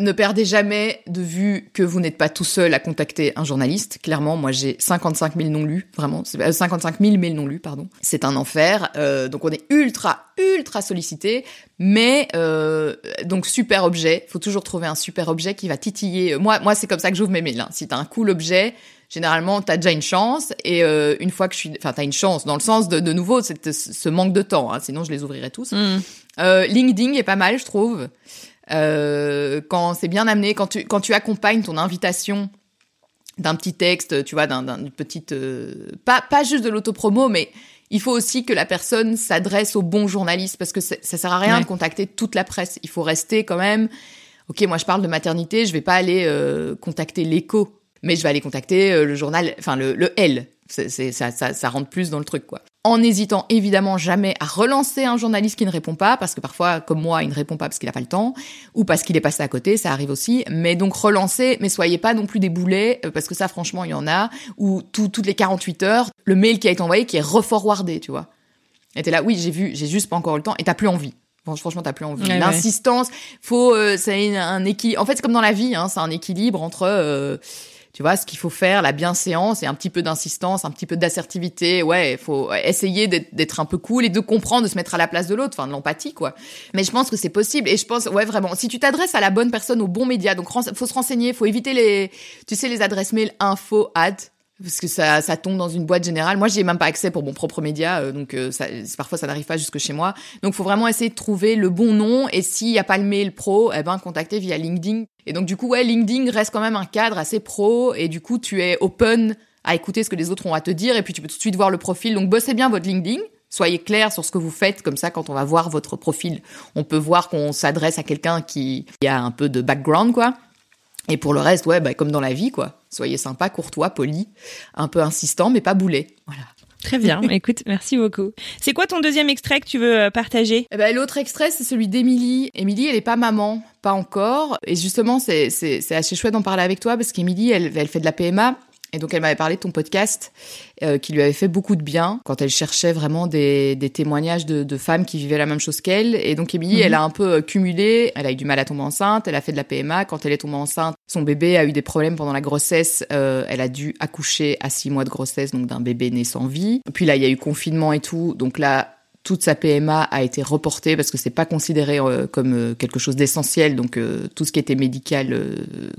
Ne perdez jamais de vue que vous n'êtes pas tout seul à contacter un journaliste. Clairement, moi j'ai 55 000 non lus, vraiment. C'est euh, 55 000 mails non lus, pardon. C'est un enfer. Euh, donc on est ultra, ultra sollicité. Mais euh, donc super objet. Faut toujours trouver un super objet qui va titiller. Moi, moi c'est comme ça que j'ouvre mes mails. Hein. Si t'as un cool objet, généralement t'as déjà une chance. Et euh, une fois que je suis, enfin t'as une chance dans le sens de, de nouveau, c'est ce manque de temps. Hein. Sinon je les ouvrirais tous. Euh, LinkedIn est pas mal, je trouve. Euh, quand c'est bien amené, quand tu, quand tu accompagnes ton invitation d'un petit texte, tu vois, d'un, d'une petite, euh, pas, pas juste de l'autopromo, mais il faut aussi que la personne s'adresse au bon journaliste parce que ça sert à rien Ouais. de contacter toute la presse. Il faut rester quand même. Ok, moi je parle de maternité, je vais pas aller euh, contacter l'écho, mais je vais aller contacter le journal, enfin le, le L. C'est, c'est, ça, ça, ça rentre plus dans le truc, quoi. En n'hésitant évidemment jamais à relancer un journaliste qui ne répond pas, parce que parfois, comme moi, il ne répond pas parce qu'il n'a pas le temps, ou parce qu'il est passé à côté, ça arrive aussi. Mais donc relancer, mais soyez pas non plus des boulets, euh, parce que ça, franchement, il y en a, ou tout- toutes les 48 heures, le mail qui a été envoyé qui est reforwardé, tu vois. Et t'es là, oui, j'ai vu, j'ai juste pas encore le temps, et t'as plus envie. Franchement, t'as plus envie. Ouais, ouais. L'insistance, faut, euh, c'est un équilibre. En fait, c'est comme dans la vie, hein, c'est un équilibre entre, euh, Tu vois, ce qu'il faut faire, la bienséance et un petit peu d'insistance, un petit peu d'assertivité. Ouais, il faut essayer d'être un peu cool et de comprendre, de se mettre à la place de l'autre, enfin de l'empathie, quoi. Mais je pense que c'est possible. Et je pense, ouais, vraiment, si tu t'adresses à la bonne personne, au bon média, donc faut se renseigner, faut éviter les, tu sais, les adresses mail info, ad, parce que ça, ça tombe dans une boîte générale. Moi, j'ai même pas accès pour mon propre média, euh, donc euh, ça, parfois ça n'arrive pas jusque chez moi. Donc, faut vraiment essayer de trouver le bon nom. Et s'il y a pas le mail pro, eh ben contacter via LinkedIn. Et donc, du coup, ouais, LinkedIn reste quand même un cadre assez pro. Et du coup, tu es open à écouter ce que les autres ont à te dire. Et puis, tu peux tout de suite voir le profil. Donc, bossez bien votre LinkedIn. Soyez clair sur ce que vous faites, comme ça, quand on va voir votre profil, on peut voir qu'on s'adresse à quelqu'un qui a un peu de background, quoi. Et pour le reste, ouais, bah, comme dans la vie, quoi. Soyez sympa, courtois, poli, un peu insistant, mais pas boulet. Voilà. Très bien. Écoute, merci beaucoup. C'est quoi ton deuxième extrait que tu veux euh, partager? Eh ben, L'autre extrait, c'est celui d'Émilie. Émilie, elle est pas maman, pas encore. Et justement, c'est assez chouette d'en parler avec toi parce qu'Émilie, elle, elle fait de la PMA et donc elle m'avait parlé de ton podcast euh, qui lui avait fait beaucoup de bien quand elle cherchait vraiment des, des témoignages de, de, femmes qui vivaient la même chose qu'elle. Et donc Émilie, elle a un peu euh, cumulé, elle a eu du mal à tomber enceinte, elle a fait de la PMA. Quand elle est tombée enceinte, son bébé a eu des problèmes pendant la grossesse. Euh, elle a dû accoucher à six mois de grossesse, donc d'un bébé né sans vie. Puis là, il y a eu confinement et tout. Donc là, toute sa PMA a été reportée parce que c'est pas considéré euh, comme euh, quelque chose d'essentiel. Donc euh, tout ce qui était médical,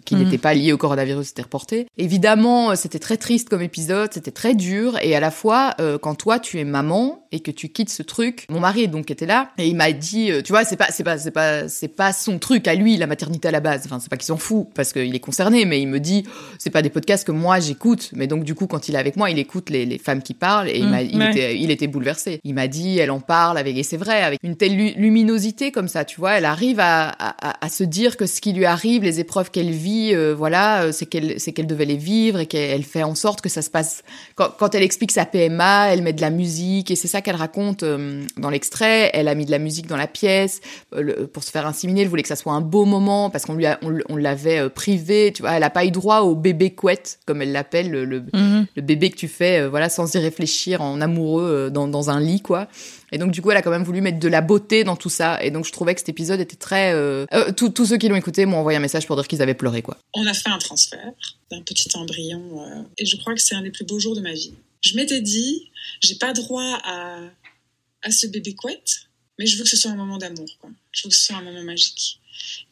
qui mhm. n'était pas lié au coronavirus, était reporté. Évidemment, c'était très triste comme épisode, c'était très dur. Et à la fois, quand toi tu es maman et que tu quittes ce truc, mon mari donc était là et il m'a dit, tu vois, c'est pas, c'est pas, c'est pas, c'est pas son truc à lui la maternité à la base. Enfin, c'est pas qu'il s'en fout parce qu'il est concerné, mais il me dit, c'est pas des podcasts que moi j'écoute. Mais donc du coup, quand il est avec moi, il écoute les, les femmes qui parlent et il, il, était, il était bouleversé. Il m'a dit, elle parle avec, et c'est vrai, avec une telle luminosité comme ça, tu vois, elle arrive à, à, à, se dire que ce qui lui arrive, les épreuves qu'elle vit, euh, voilà, euh, c'est qu'elle, c'est qu'elle devait les vivre et qu'elle fait en sorte que ça se passe. Quand, quand, elle explique sa PMA, elle met de la musique et c'est ça qu'elle raconte euh, dans l'extrait. Elle a mis de la musique dans la pièce pour se faire inséminer. Elle voulait que ça soit un beau moment parce qu'on lui a, on, l'avait privé, tu vois. Elle a pas eu droit au bébé couette comme elle l'appelle, le, le, le, bébé que tu fais, voilà, sans y réfléchir, en amoureux dans, dans un lit, quoi. Et donc du coup, elle a quand même voulu mettre de la beauté dans tout ça. Et donc je trouvais que cet épisode était très. Euh... euh tous ceux qui l'ont écouté m'ont envoyé un message pour dire qu'ils avaient pleuré, quoi. On a fait un transfert d'un petit embryon, euh, et je crois que c'est un des plus beaux jours de ma vie. Je m'étais dit, j'ai pas droit à à ce bébé couette, mais je veux que ce soit un moment d'amour, quoi. Je veux que ce soit un moment magique.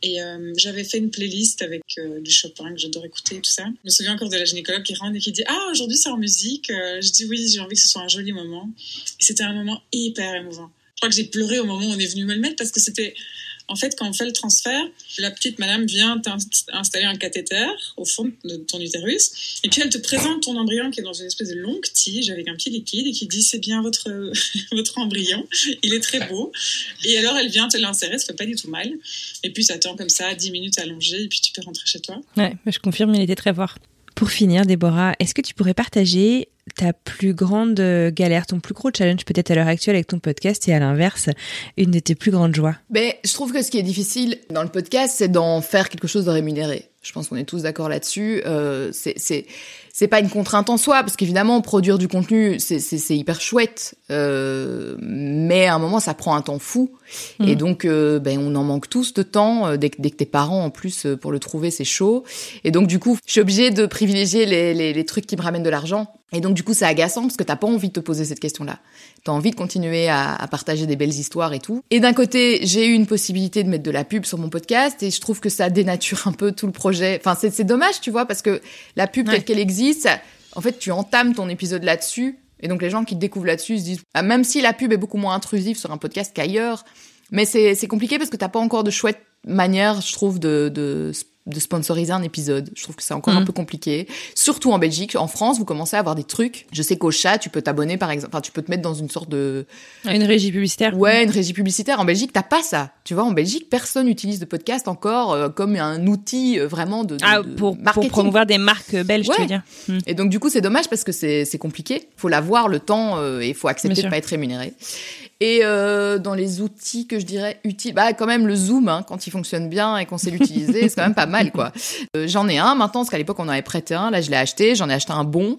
Et euh, j'avais fait une playlist avec euh, du Chopin que j'adore écouter, tout ça. Je me souviens encore de la gynécologue qui rentre et qui dit Ah, aujourd'hui c'est en musique. Euh, je dis Oui, j'ai envie que ce soit un joli moment. Et c'était un moment hyper émouvant. Je crois que j'ai pleuré au moment où on est venu me le mettre parce que c'était en fait, quand on fait le transfert, la petite madame vient t'installer un cathéter au fond de ton utérus, et puis elle te présente ton embryon qui est dans une espèce de longue tige avec un petit liquide et qui dit c'est bien votre votre embryon, il est très beau. Et alors elle vient te l'insérer, ça fait pas du tout mal. Et puis ça tend comme ça 10 minutes allongé et puis tu peux rentrer chez toi. Ouais, je confirme, il était très fort. Pour finir, Déborah, est-ce que tu pourrais partager ta plus grande euh, galère, ton plus gros challenge peut-être à l'heure actuelle avec ton podcast et à l'inverse, une de tes plus grandes joies Ben, je trouve que ce qui est difficile dans le podcast, c'est d'en faire quelque chose de rémunéré. Je pense qu'on est tous d'accord là-dessus. Euh, c'est c'est pas une contrainte en soi, parce qu'évidemment, produire du contenu, c'est hyper chouette, euh, mais à un moment, ça prend un temps fou. Et mm. donc, euh, ben, on en manque tous de temps. Euh, dès, dès que t'es parent, en plus, pour le trouver, c'est chaud. Et donc, du coup, je suis obligée de privilégier les, les, les trucs qui me ramènent de l'argent. Et donc, du coup, c'est agaçant parce que t'as pas envie de te poser cette question-là. T'as envie de continuer à, à, partager des belles histoires et tout. Et d'un côté, j'ai eu une possibilité de mettre de la pub sur mon podcast et je trouve que ça dénature un peu tout le projet. Enfin, c'est dommage, tu vois, parce que la pub telle qu'elle existe, en fait, tu entames ton épisode là-dessus. Et donc, les gens qui te découvrent là-dessus se disent, ah, même si la pub est beaucoup moins intrusive sur un podcast qu'ailleurs, mais c'est compliqué parce que t'as pas encore de chouette manière, je trouve, de, de de sponsoriser un épisode. Je trouve que c'est encore un mm. peu compliqué. Surtout en Belgique. En France, vous commencez à avoir des trucs. Je sais qu'au chat, tu peux t'abonner, par exemple. Enfin, tu peux te mettre dans une sorte de... Une régie publicitaire. Ouais, une régie publicitaire. En Belgique, t'as pas ça. Tu vois, en Belgique, personne n'utilise de podcast encore euh, comme un outil euh, vraiment de, ah, pour, pour promouvoir des marques belges, tu veux dire. Mm. Et donc, du coup, c'est dommage parce que c'est compliqué. Faut l'avoir, le temps, euh, et il faut accepter de pas être rémunéré. Et euh, dans les outils que je dirais utiles, bah quand même le zoom, hein, quand il fonctionne bien et qu'on sait l'utiliser, c'est quand même pas mal quoi. Euh, j'en ai un maintenant parce qu'à l'époque on en avait prêté un, là je l'ai acheté, j'en ai acheté un bon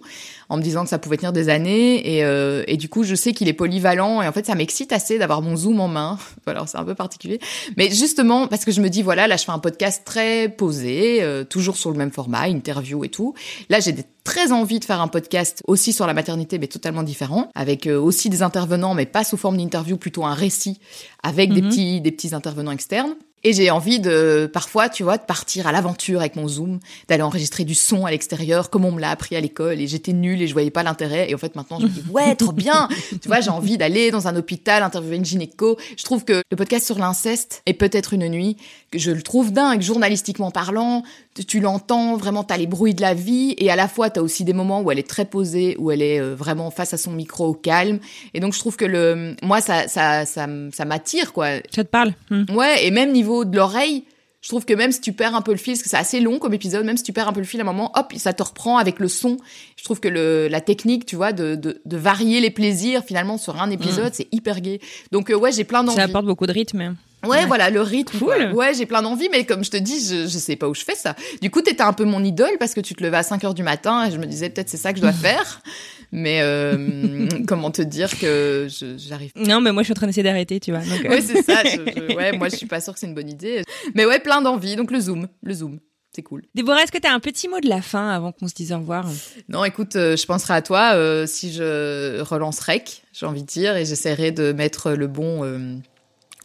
en me disant que ça pouvait tenir des années et, euh, et du coup je sais qu'il est polyvalent et en fait ça m'excite assez d'avoir mon zoom en main. voilà, c'est un peu particulier, mais justement parce que je me dis voilà là je fais un podcast très posé, euh, toujours sur le même format, interview et tout. Là j'ai des très envie de faire un podcast aussi sur la maternité, mais totalement différent, avec euh, aussi des intervenants, mais pas sous forme d'interview, plutôt un récit avec des Mhm. petits des petits intervenants externes. Et j'ai envie de, parfois, tu vois, de partir à l'aventure avec mon Zoom, d'aller enregistrer du son à l'extérieur, comme on me l'a appris à l'école, et j'étais nulle et je voyais pas l'intérêt. Et en fait, maintenant, je me dis, ouais, trop bien! tu vois, j'ai envie d'aller dans un hôpital, interviewer une gynéco. Je trouve que le podcast sur l'inceste est peut-être une nuit, que je le trouve dingue, journalistiquement parlant. Tu, l'entends, vraiment, t'as les bruits de la vie, et à la fois, t'as aussi des moments où elle est très posée, où elle est euh, vraiment face à son micro au calme. Et donc, je trouve que le, moi, ça, ça, ça, ça m'attire, quoi. Ça te parle? Hmm. Ouais, et même niveau de l'oreille, je trouve que même si tu perds un peu le fil, parce que c'est assez long comme épisode, même si tu perds un peu le fil à un moment, hop, ça te reprend avec le son. Je trouve que le, la technique, tu vois, de, de, de varier les plaisirs finalement sur un épisode, c'est hyper gai. Donc euh, ouais, j'ai plein d'envie. Ça apporte beaucoup de rythme. Ouais, voilà, le rythme. Cool. Ouais, j'ai plein d'envie, mais comme je te dis, je, je sais pas où je fais ça. Du coup, t'étais un peu mon idole parce que tu te levais à 5 heures du matin et je me disais peut-être c'est ça que je dois faire. Mais euh, comment te dire que j'arrive Non, mais moi je suis en train d'essayer d'arrêter, tu vois. Donc, euh, Ouais, c'est ça. je- je- ouais, moi, je suis pas sûre que c'est une bonne idée. Mais ouais, plein d'envie. Donc le zoom, le zoom, c'est cool. Déborah, est-ce que tu as un petit mot de la fin avant qu'on se dise au revoir? Non, écoute, euh, je penserai à toi euh, si je relance Rec, j'ai envie de dire, et j'essaierai de mettre le bon. euh,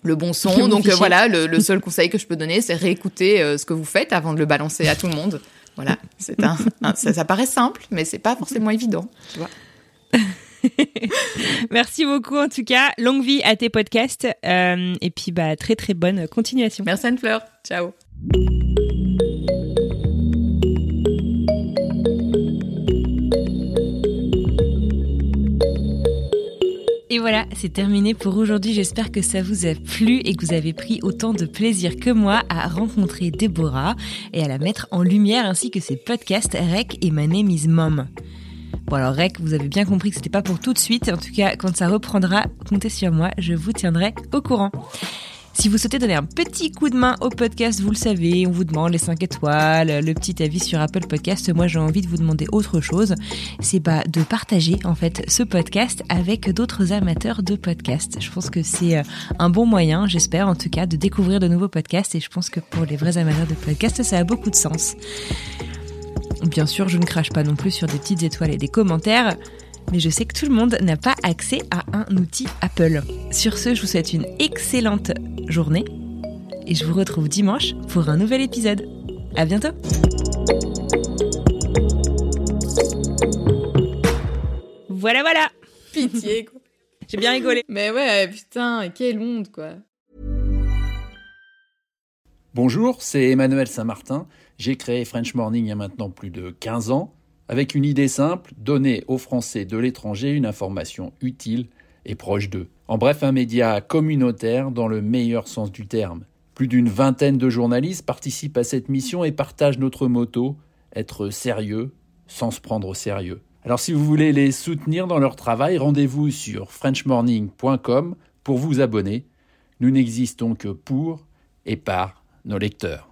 le bon Le son. bon Donc voilà, le, le seul conseil que je peux donner, c'est réécouter ce que vous faites avant de le balancer à tout le monde. Voilà, c'est un, un- ça, ça paraît simple, mais c'est pas forcément évident. Tu vois. Merci beaucoup en tout cas. Longue vie à tes podcasts. euh, et puis bah très très bonne continuation. Merci Anne Fleur. Ciao. Et voilà, c'est terminé pour aujourd'hui. J'espère que ça vous a plu et que vous avez pris autant de plaisir que moi à rencontrer Déborah et à la mettre en lumière ainsi que ses podcasts Rec et My Name is Mom. Bon alors Rec, vous avez bien compris que c'était pas pour tout de suite. En tout cas, quand ça reprendra, comptez sur moi, je vous tiendrai au courant. Si vous souhaitez donner un petit coup de main au podcast, vous le savez, on vous demande les 5 étoiles, le petit avis sur Apple Podcast. Moi, j'ai envie de vous demander autre chose. C'est de partager, en fait, ce podcast avec d'autres amateurs de podcasts. Je pense que c'est euh, un bon moyen, j'espère, en tout cas, de découvrir de nouveaux podcasts. Et je pense que pour les vrais amateurs de podcasts, ça a beaucoup de sens. Bien sûr, je ne crache pas non plus sur des petites étoiles et des commentaires. Mais je sais que tout le monde n'a pas accès à un outil Apple. Sur ce, je vous souhaite une excellente journée et je vous retrouve dimanche pour un nouvel épisode. À bientôt! Voilà voilà. Pitié, quoi. J'ai bien rigolé. Mais ouais, putain, quelle honte, quoi. Bonjour, c'est Emmanuel Saint-Martin. J'ai créé French Morning il y a maintenant plus de 15 ans, avec une idée simple, donner aux Français de l'étranger une information utile et proche d'eux. En bref, un média communautaire dans le meilleur sens du terme. Plus d'une vingtaine de journalistes participent à cette mission et partagent notre motto, être sérieux sans se prendre au sérieux. Alors si vous voulez les soutenir dans leur travail, rendez-vous sur frenchmorning.com pour vous abonner. Nous n'existons que pour et par nos lecteurs.